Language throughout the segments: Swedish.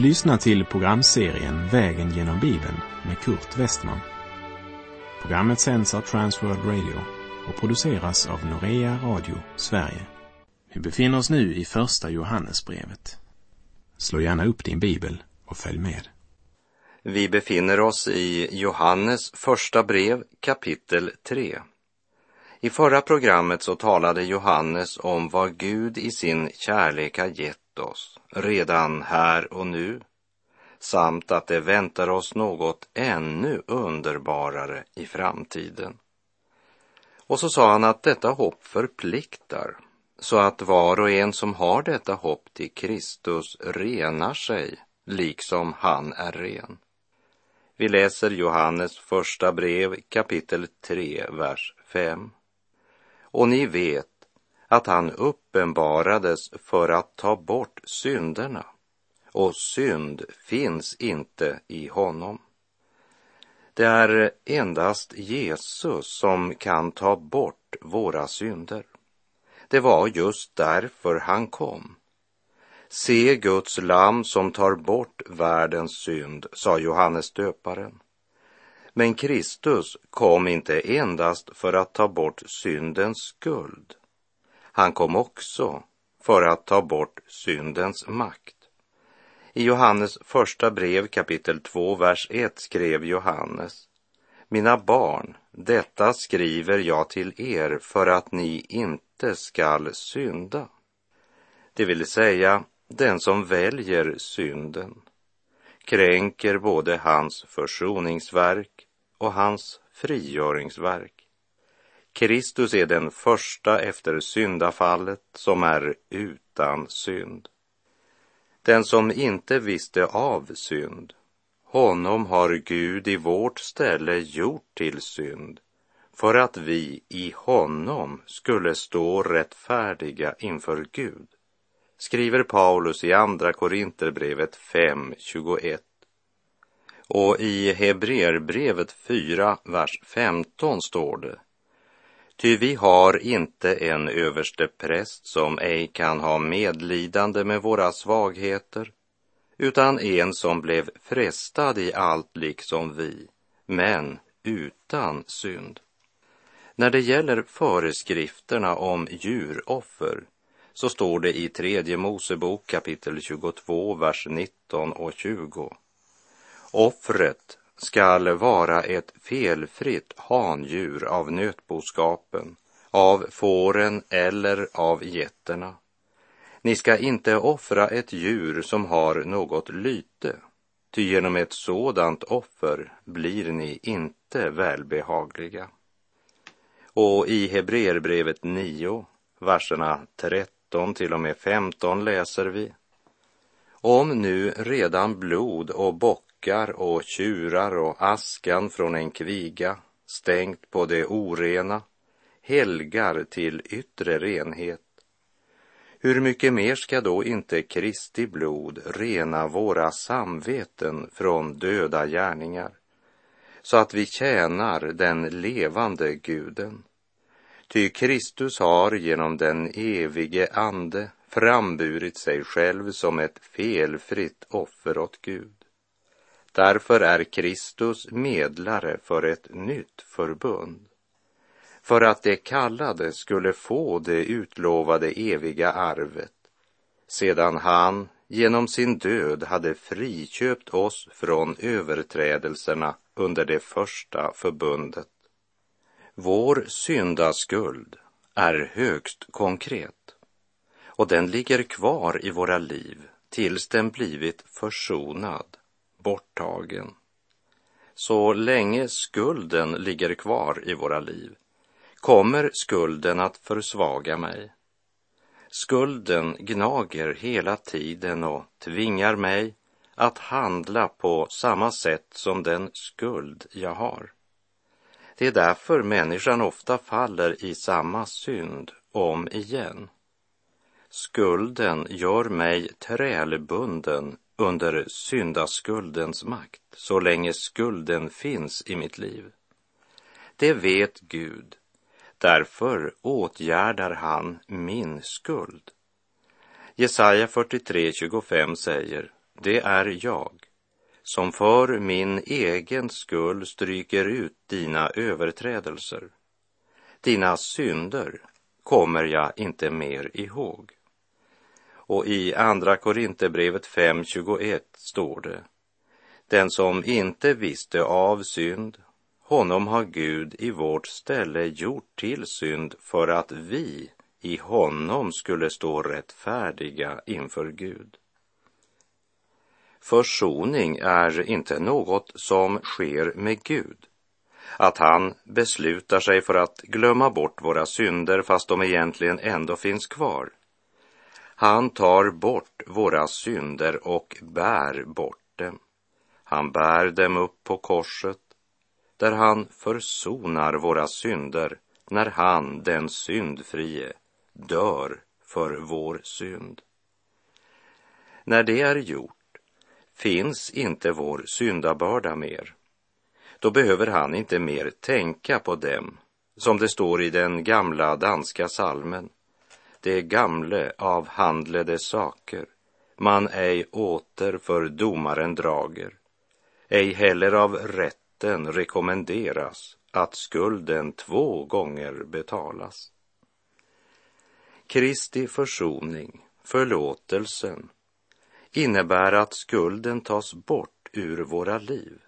Du lyssnar till programserien Vägen genom Bibeln med Kurt Westman. Programmet sänds av Transworld Radio och produceras av Norea Radio Sverige. Vi befinner oss nu i Första Johannesbrevet. Slå gärna upp din bibel och följ med. Vi befinner oss i Johannes första brev kapitel 3. I förra programmet så talade Johannes om vad Gud i sin kärlek har gett oss redan här och nu samt att det väntar oss något ännu underbarare i framtiden. Och så sa han att detta hopp förpliktar så att var och en som har detta hopp till Kristus renar sig liksom han är ren. Vi läser Johannes första brev kapitel 3, vers 5. Och ni vet att han uppenbarades för att ta bort synderna och synd finns inte i honom. Det är endast Jesus som kan ta bort våra synder. Det var just därför han kom. Se Guds lam som tar bort världens synd, sa Johannes döparen. Men Kristus kom inte endast för att ta bort syndens skuld. Han kom också för att ta bort syndens makt. I Johannes första brev kapitel 2, vers 1 skrev Johannes Mina barn, detta skriver jag till er för att ni inte skall synda. Det vill säga, den som väljer synden kränker både hans försoningsverk och hans frigöringsverk. Kristus är den första efter syndafallet som är utan synd. Den som inte visste av synd, honom har Gud i vårt ställe gjort till synd för att vi i honom skulle stå rättfärdiga inför Gud, skriver Paulus i Andra Korinterbrevet 5.21. Och i Hebreerbrevet 4, vers 15 står det Ty vi har inte en överste präst som ej kan ha medlidande med våra svagheter, utan en som blev frestad i allt liksom vi, men utan synd. När det gäller föreskrifterna om djuroffer så står det i tredje Mosebok kapitel 22, vers 19 och 20. Offret skall vara ett felfritt handjur av nötboskapen, av fåren eller av getterna. Ni ska inte offra ett djur som har något lyte, ty genom ett sådant offer blir ni inte välbehagliga. Och i Hebreerbrevet 9, verserna 13 till och med 15 läser vi. Om nu redan blod och bock bockar och tjurar och askan från en kviga stängt på det orena helgar till yttre renhet. Hur mycket mer ska då inte Kristi blod rena våra samveten från döda gärningar så att vi tjänar den levande guden? Ty Kristus har genom den evige Ande framburit sig själv som ett felfritt offer åt Gud. Därför är Kristus medlare för ett nytt förbund. För att de kallade skulle få det utlovade eviga arvet, sedan han genom sin död hade friköpt oss från överträdelserna under det första förbundet. Vår syndaskuld är högst konkret och den ligger kvar i våra liv tills den blivit försonad borttagen. Så länge skulden ligger kvar i våra liv kommer skulden att försvaga mig. Skulden gnager hela tiden och tvingar mig att handla på samma sätt som den skuld jag har. Det är därför människan ofta faller i samma synd om igen. Skulden gör mig trälbunden under syndaskuldens makt så länge skulden finns i mitt liv. Det vet Gud. Därför åtgärdar han min skuld. Jesaja 43.25 säger det är jag som för min egen skull stryker ut dina överträdelser. Dina synder kommer jag inte mer ihåg. Och i Andra Korinthierbrevet 5.21 står det Den som inte visste av synd, honom har Gud i vårt ställe gjort till synd för att vi i honom skulle stå rättfärdiga inför Gud. Försoning är inte något som sker med Gud. Att han beslutar sig för att glömma bort våra synder fast de egentligen ändå finns kvar. Han tar bort våra synder och bär bort dem. Han bär dem upp på korset där han försonar våra synder när han, den syndfrie, dör för vår synd. När det är gjort finns inte vår syndabörda mer. Då behöver han inte mer tänka på dem, som det står i den gamla danska salmen. Det gamle avhandlede saker man ej åter för domaren drager, ej heller av rätten rekommenderas att skulden två gånger betalas. Kristi försoning, förlåtelsen, innebär att skulden tas bort ur våra liv.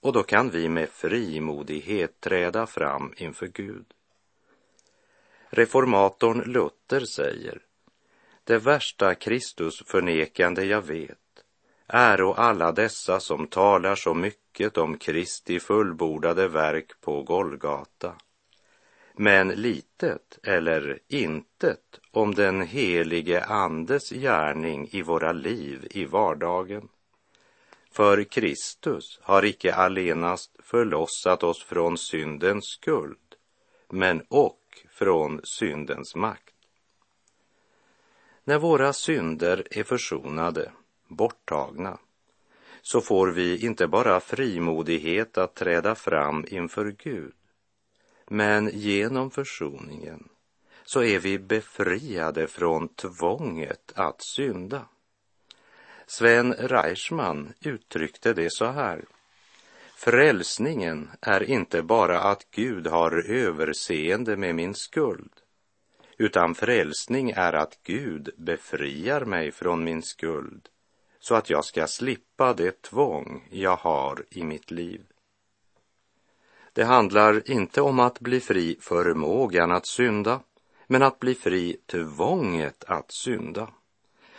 Och då kan vi med frimodighet träda fram inför Gud. Reformatorn Luther säger, det värsta Kristusförnekande jag vet är och alla dessa som talar så mycket om Kristi fullbordade verk på Golgata men litet eller intet om den helige Andes gärning i våra liv i vardagen. För Kristus har icke allenast förlossat oss från syndens skuld, men också från syndens makt. När våra synder är försonade, borttagna, så får vi inte bara frimodighet att träda fram inför Gud, men genom försoningen så är vi befriade från tvånget att synda. Sven Reichman uttryckte det så här. Frälsningen är inte bara att Gud har överseende med min skuld, utan frälsning är att Gud befriar mig från min skuld så att jag ska slippa det tvång jag har i mitt liv. Det handlar inte om att bli fri förmågan att synda, men att bli fri tvånget att synda.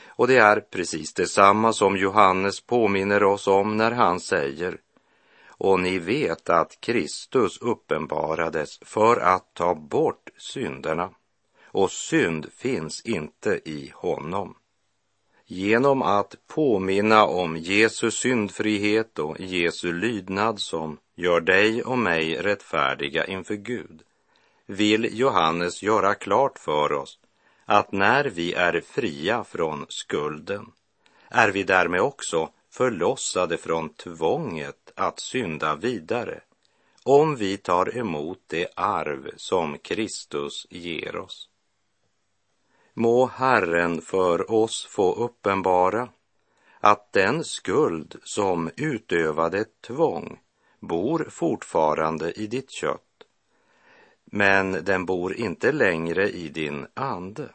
Och det är precis detsamma som Johannes påminner oss om när han säger och ni vet att Kristus uppenbarades för att ta bort synderna och synd finns inte i honom. Genom att påminna om Jesu syndfrihet och Jesu lydnad som gör dig och mig rättfärdiga inför Gud vill Johannes göra klart för oss att när vi är fria från skulden är vi därmed också förlossade från tvånget att synda vidare om vi tar emot det arv som Kristus ger oss. Må Herren för oss få uppenbara att den skuld som utövade tvång bor fortfarande i ditt kött, men den bor inte längre i din ande.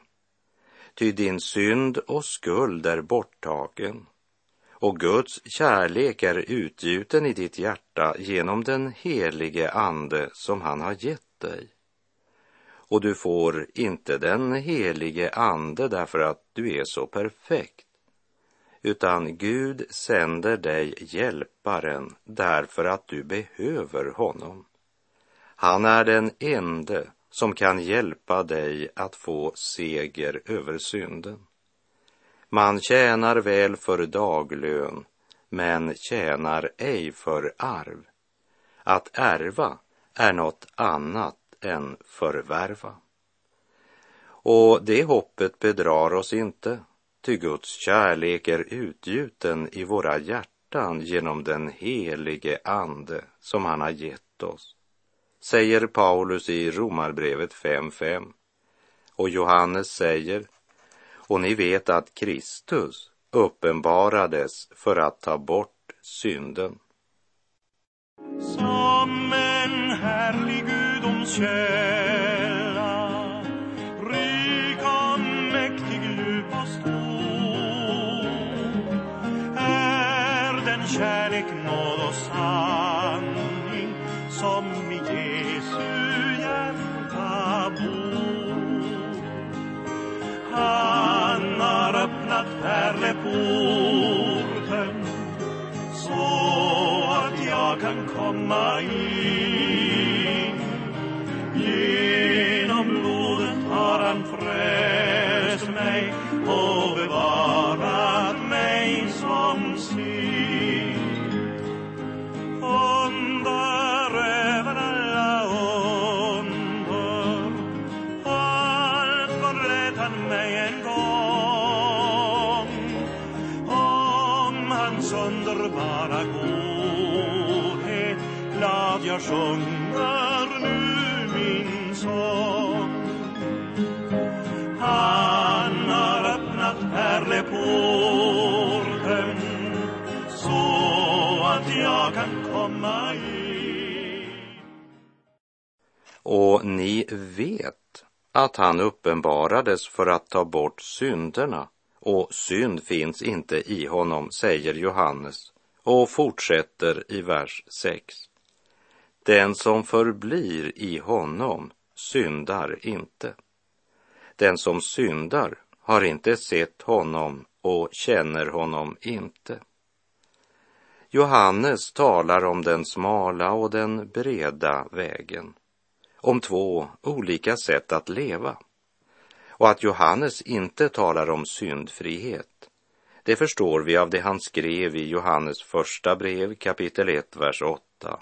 Ty din synd och skuld är borttagen och Guds kärlek är utgjuten i ditt hjärta genom den helige ande som han har gett dig. Och du får inte den helige ande därför att du är så perfekt utan Gud sänder dig hjälparen därför att du behöver honom. Han är den ende som kan hjälpa dig att få seger över synden. Man tjänar väl för daglön, men tjänar ej för arv. Att ärva är något annat än förvärva. Och det hoppet bedrar oss inte, Ty Guds kärlek är utgjuten i våra hjärtan genom den helige Ande som han har gett oss, säger Paulus i Romarbrevet 5.5. Och Johannes säger, och ni vet att Kristus uppenbarades för att ta bort synden. Som en härlig gudomskälla rik och mäktig, djup och stor är den kärlek, nåd och sanning som i Jesu hjärta bor. Öppnat pärleporten så att jag kan komma in. Jag sjunger nu min sång. Han har öppnat pärleporten så att jag kan komma in. Och ni vet att han uppenbarades för att ta bort synderna och synd finns inte i honom, säger Johannes och fortsätter i vers 6. Den som förblir i honom syndar inte. Den som syndar har inte sett honom och känner honom inte. Johannes talar om den smala och den breda vägen, om två olika sätt att leva. Och att Johannes inte talar om syndfrihet, det förstår vi av det han skrev i Johannes första brev kapitel 1, vers 8.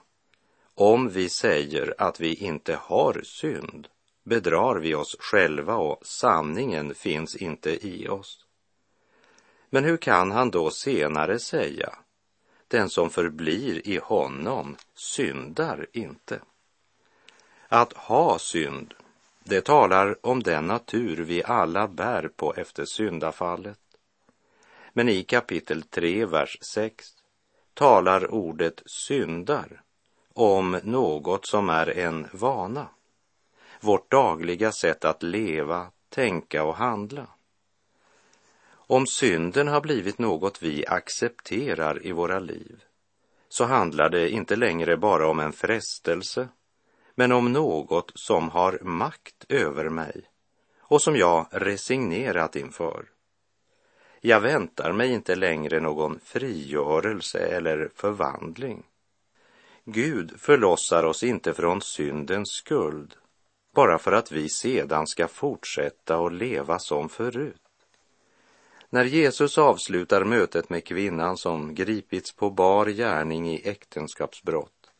Om vi säger att vi inte har synd bedrar vi oss själva och sanningen finns inte i oss. Men hur kan han då senare säga, den som förblir i honom syndar inte? Att ha synd, det talar om den natur vi alla bär på efter syndafallet. Men i kapitel 3, vers 6 talar ordet syndar om något som är en vana, vårt dagliga sätt att leva, tänka och handla. Om synden har blivit något vi accepterar i våra liv så handlar det inte längre bara om en frestelse men om något som har makt över mig och som jag resignerat inför. Jag väntar mig inte längre någon frigörelse eller förvandling. Gud förlossar oss inte från syndens skuld bara för att vi sedan ska fortsätta att leva som förut. När Jesus avslutar mötet med kvinnan som gripits på bar gärning i äktenskapsbrott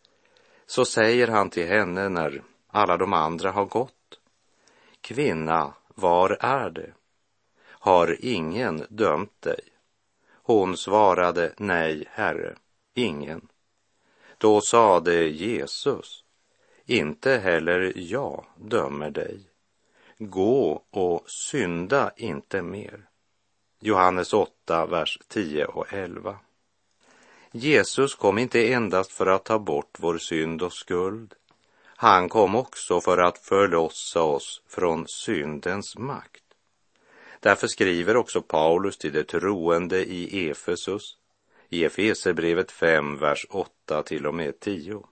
så säger han till henne när alla de andra har gått. Kvinna, var är det? Har ingen dömt dig? Hon svarade, nej, Herre, ingen. Då sade Jesus, inte heller jag dömer dig. Gå och synda inte mer. Johannes 8, vers 10 och 11. Jesus kom inte endast för att ta bort vår synd och skuld. Han kom också för att förlossa oss från syndens makt. Därför skriver också Paulus till de troende i Efesus, i Efesebrevet 5, vers 8 till och med 10.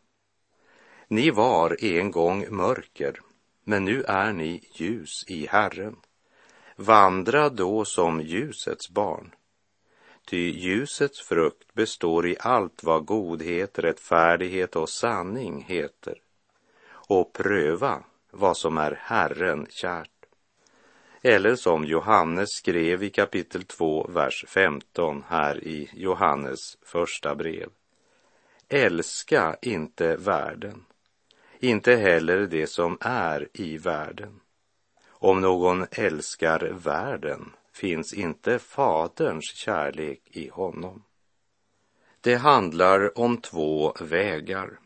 Ni var en gång mörker, men nu är ni ljus i Herren. Vandra då som ljusets barn. Ty ljusets frukt består i allt vad godhet, rättfärdighet och sanning heter. Och pröva vad som är Herren kärt. Eller som Johannes skrev i kapitel 2, vers 15 här i Johannes första brev. Älska inte världen, inte heller det som är i världen. Om någon älskar världen finns inte Faderns kärlek i honom. Det handlar om två vägar,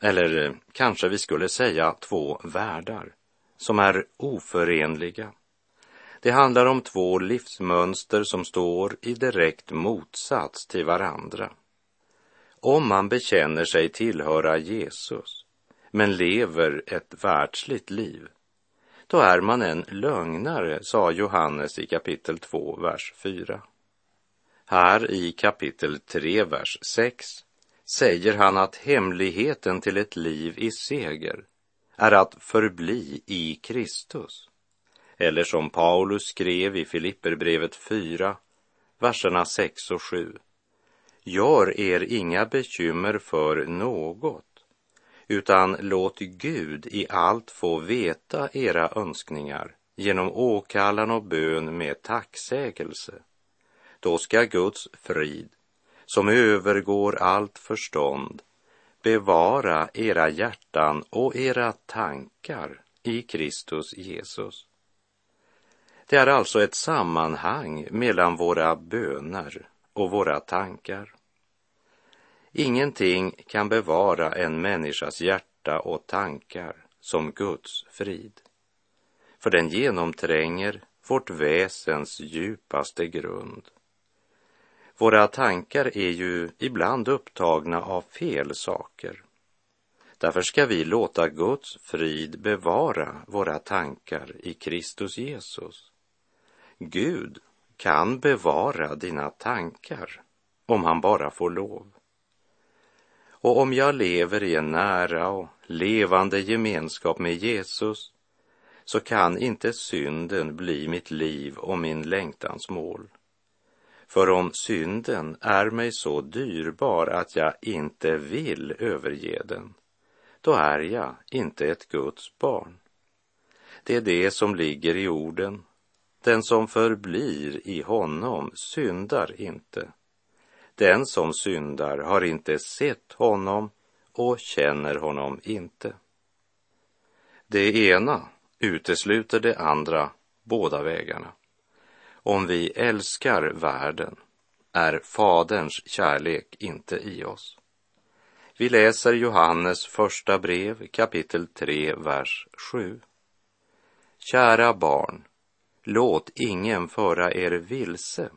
eller kanske vi skulle säga två världar, som är oförenliga. Det handlar om två livsmönster som står i direkt motsats till varandra. Om man bekänner sig tillhöra Jesus men lever ett världsligt liv, då är man en lögnare, sa Johannes i kapitel 2, vers 4. Här i kapitel 3, vers 6 säger han att hemligheten till ett liv i seger är att förbli i Kristus. Eller som Paulus skrev i Filipperbrevet 4, verserna 6 och 7. Gör er inga bekymmer för något, utan låt Gud i allt få veta era önskningar genom åkallan och bön med tacksägelse. Då ska Guds frid, som övergår allt förstånd, bevara era hjärtan och era tankar i Kristus Jesus. Det är alltså ett sammanhang mellan våra böner och våra tankar. Ingenting kan bevara en människas hjärta och tankar som Guds frid. För den genomtränger vårt väsens djupaste grund. Våra tankar är ju ibland upptagna av fel saker. Därför ska vi låta Guds frid bevara våra tankar i Kristus Jesus. Gud kan bevara dina tankar om han bara får lov. Och om jag lever i en nära och levande gemenskap med Jesus så kan inte synden bli mitt liv och min längtans mål. För om synden är mig så dyrbar att jag inte vill överge den, då är jag inte ett Guds barn. Det är det som ligger i orden. Den som förblir i honom syndar inte. Den som syndar har inte sett honom och känner honom inte. Det ena utesluter det andra båda vägarna. Om vi älskar världen är Faderns kärlek inte i oss. Vi läser Johannes första brev kapitel 3, vers 7. Kära barn, låt ingen föra er vilse.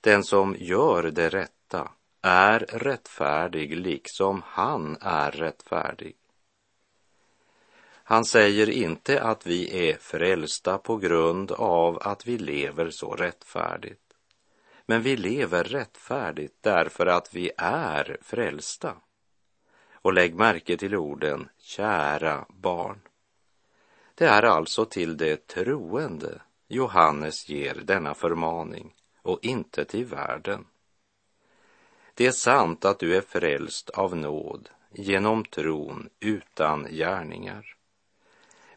Den som gör det rätta är rättfärdig liksom han är rättfärdig. Han säger inte att vi är frälsta på grund av att vi lever så rättfärdigt. Men vi lever rättfärdigt därför att vi är frälsta. Och lägg märke till orden kära barn. Det är alltså till det troende Johannes ger denna förmaning och inte till världen. Det är sant att du är frälst av nåd genom tron utan gärningar.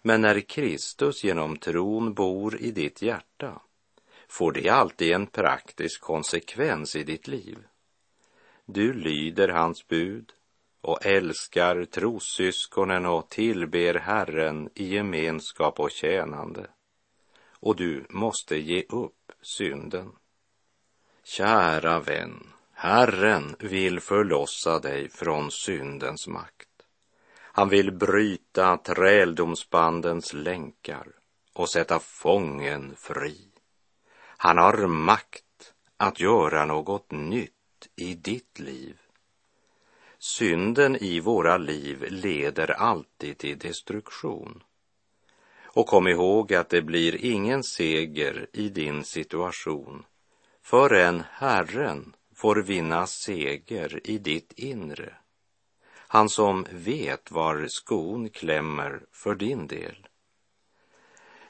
Men när Kristus genom tron bor i ditt hjärta får det alltid en praktisk konsekvens i ditt liv. Du lyder hans bud och älskar trossyskonen och tillber Herren i gemenskap och tjänande. Och du måste ge upp synden. Kära vän, Herren vill förlossa dig från syndens makt. Han vill bryta träldomsbandens länkar och sätta fången fri. Han har makt att göra något nytt i ditt liv. Synden i våra liv leder alltid till destruktion. Och kom ihåg att det blir ingen seger i din situation förrän Herren får vinna seger i ditt inre. Han som vet var skon klämmer för din del.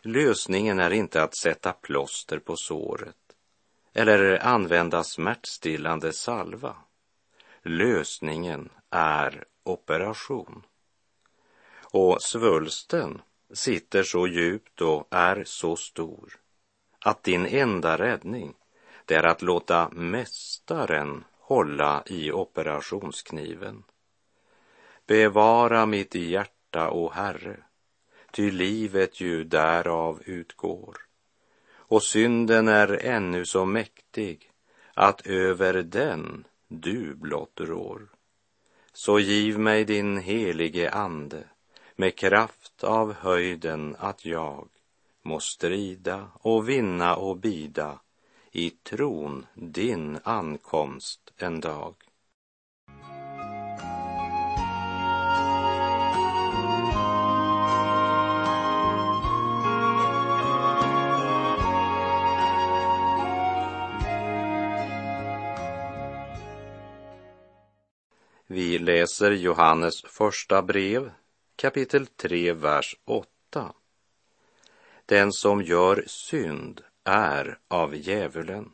Lösningen är inte att sätta plåster på såret eller använda smärtstillande salva. Lösningen är operation. Och svulsten sitter så djupt och är så stor att din enda räddning det är att låta Mästaren hålla i operationskniven. Bevara mitt hjärta, o Herre, ty livet ju därav utgår. Och synden är ännu så mäktig att över den du blott rår. Så giv mig din helige ande med kraft av höjden att jag må strida och vinna och bida i tron din ankomst en dag. Vi läser Johannes första brev, kapitel 3, vers 8. Den som gör synd är av djävulen.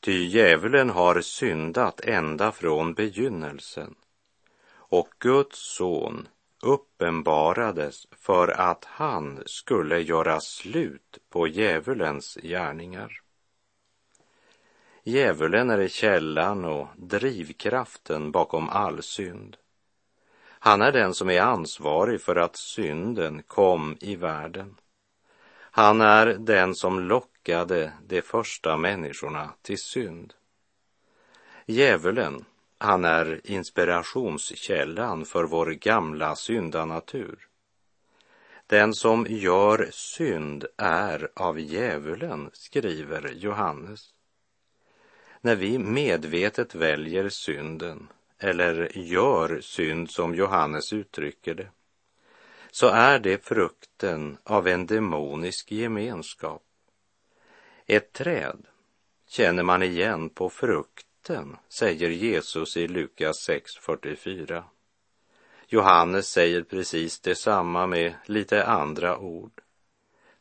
Ty djävulen har syndat ända från begynnelsen. Och Guds son uppenbarades för att han skulle göra slut på djävulens gärningar. Djävulen är källan och drivkraften bakom all synd. Han är den som är ansvarig för att synden kom i världen. Han är den som lockade de första människorna till synd. Djävulen, han är inspirationskällan för vår gamla syndanatur. Den som gör synd är av djävulen, skriver Johannes. När vi medvetet väljer synden, eller gör synd som Johannes uttrycker det, så är det frukten av en demonisk gemenskap. Ett träd känner man igen på frukten, säger Jesus i Lukas 6.44. Johannes säger precis detsamma med lite andra ord.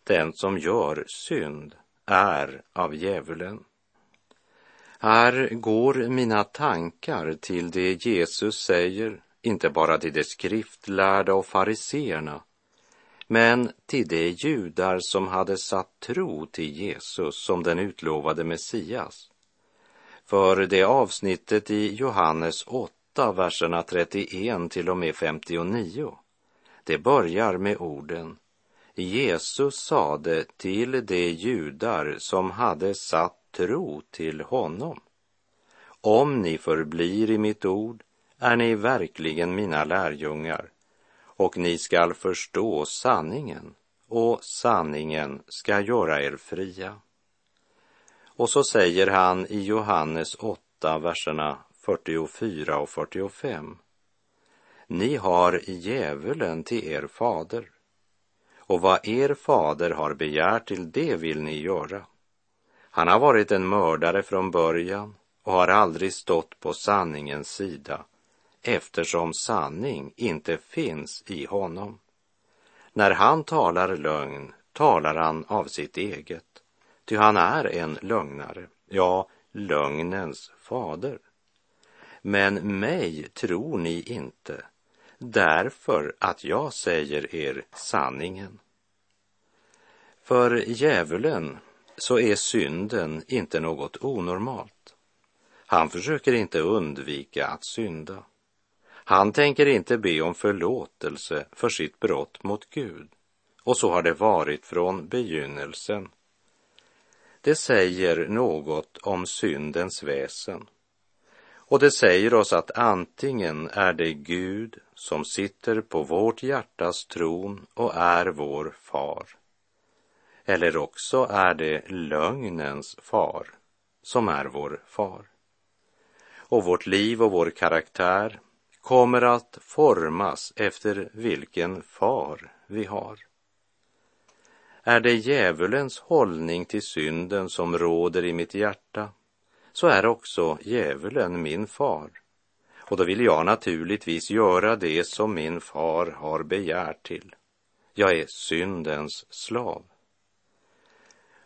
Den som gör synd är av djävulen. Här går mina tankar till det Jesus säger, inte bara till de skriftlärda och fariseerna, men till de judar som hade satt tro till Jesus som den utlovade Messias. För det avsnittet i Johannes 8, verserna 31 till och med 59, det börjar med orden Jesus sade till de judar som hade satt tro till honom. Om ni förblir i mitt ord är ni verkligen mina lärjungar och ni skall förstå sanningen och sanningen ska göra er fria. Och så säger han i Johannes 8, verserna 44 och 45. Ni har djävulen till er fader och vad er fader har begärt till det vill ni göra. Han har varit en mördare från början och har aldrig stått på sanningens sida eftersom sanning inte finns i honom. När han talar lögn talar han av sitt eget, ty han är en lögnare, ja, lögnens fader. Men mig tror ni inte, därför att jag säger er sanningen. För djävulen så är synden inte något onormalt. Han försöker inte undvika att synda. Han tänker inte be om förlåtelse för sitt brott mot Gud. Och så har det varit från begynnelsen. Det säger något om syndens väsen. Och det säger oss att antingen är det Gud som sitter på vårt hjärtas tron och är vår far eller också är det lögnens far som är vår far. Och vårt liv och vår karaktär kommer att formas efter vilken far vi har. Är det djävulens hållning till synden som råder i mitt hjärta, så är också djävulen min far. Och då vill jag naturligtvis göra det som min far har begärt till. Jag är syndens slav.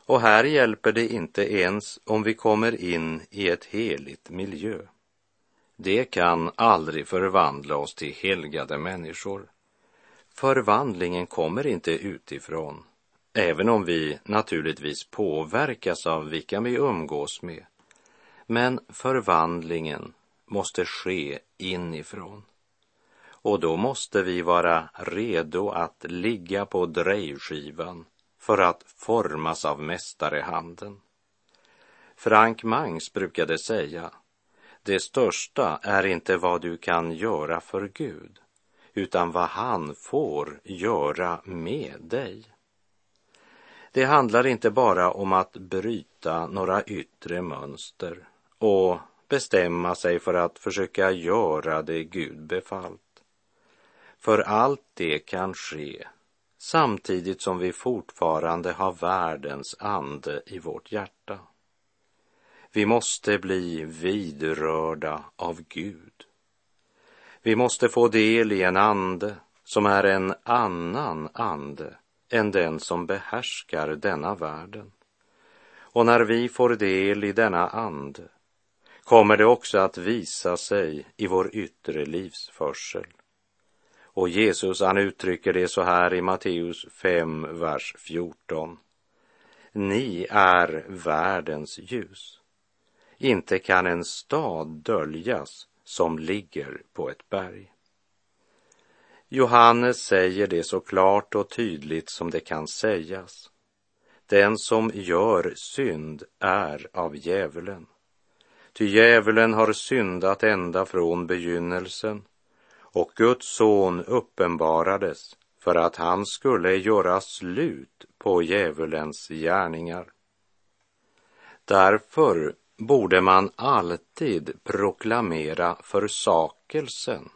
Och här hjälper det inte ens om vi kommer in i ett heligt miljö. Det kan aldrig förvandla oss till helgade människor. Förvandlingen kommer inte utifrån, även om vi naturligtvis påverkas av vilka vi umgås med. Men förvandlingen måste ske inifrån. Och då måste vi vara redo att ligga på drejskivan för att formas av mästarehanden. Frank Mangs brukade säga, det största är inte vad du kan göra för Gud, utan vad han får göra med dig. Det handlar inte bara om att bryta några yttre mönster och bestämma sig för att försöka göra det Gud befallt. För allt det kan ske samtidigt som vi fortfarande har världens ande i vårt hjärta. Vi måste bli vidrörda av Gud. Vi måste få del i en ande som är en annan ande än den som behärskar denna världen. Och när vi får del i denna ande kommer det också att visa sig i vår yttre livsförsel. Och Jesus han uttrycker det så här i Matteus 5, vers 14. Ni är världens ljus. Inte kan en stad döljas som ligger på ett berg. Johannes säger det så klart och tydligt som det kan sägas. Den som gör synd är av djävulen. Ty djävulen har syndat ända från begynnelsen och Guds son uppenbarades för att han skulle göra slut på djävulens gärningar. Därför borde man alltid proklamera försakelsen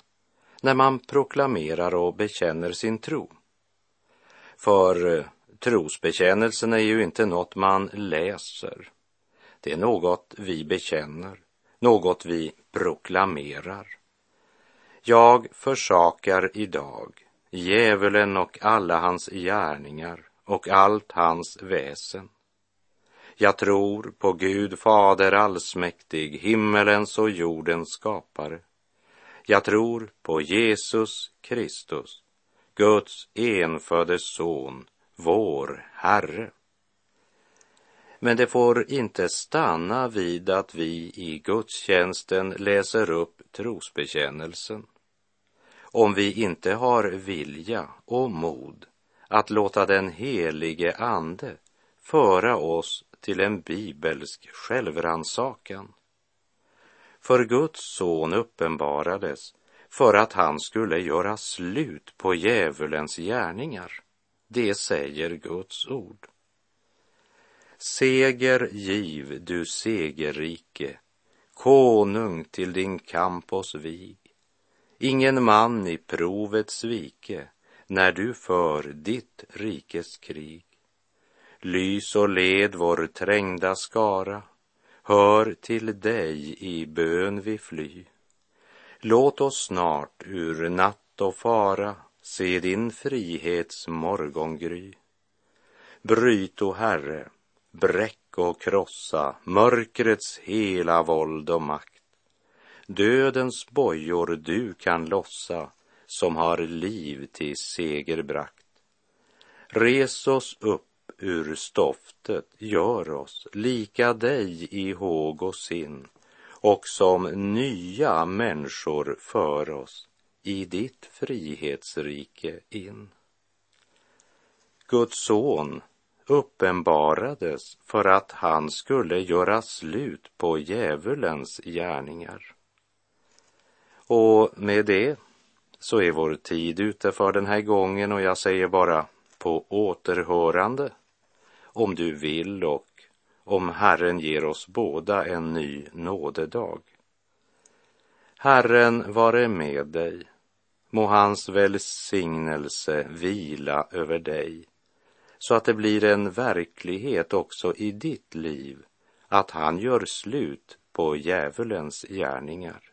när man proklamerar och bekänner sin tro. För eh, trosbekännelsen är ju inte något man läser. Det är något vi bekänner, något vi proklamerar. Jag försakar idag djävulen och alla hans gärningar och allt hans väsen. Jag tror på Gud Fader allsmäktig, himmelens och jordens skapare jag tror på Jesus Kristus, Guds enfödde son, vår Herre. Men det får inte stanna vid att vi i gudstjänsten läser upp trosbekännelsen. Om vi inte har vilja och mod att låta den helige Ande föra oss till en bibelsk självrannsakan för Guds son uppenbarades för att han skulle göra slut på djävulens gärningar. Det säger Guds ord. Seger giv, du segerrike, konung till din kamp oss vig. Ingen man i provet svike när du för ditt rikes krig. Lys och led vår trängda skara Hör till dig i bön vi fly. Låt oss snart ur natt och fara se din frihets morgongry. Bryt, o Herre, bräck och krossa mörkrets hela våld och makt. Dödens bojor du kan lossa som har liv till seger bragt. Res oss upp ur stoftet gör oss lika dig i håg och sinn och som nya människor för oss i ditt frihetsrike in. Guds son uppenbarades för att han skulle göra slut på djävulens gärningar. Och med det så är vår tid ute för den här gången och jag säger bara på återhörande om du vill och om Herren ger oss båda en ny nådedag. Herren vare med dig. Må hans välsignelse vila över dig så att det blir en verklighet också i ditt liv att han gör slut på djävulens gärningar.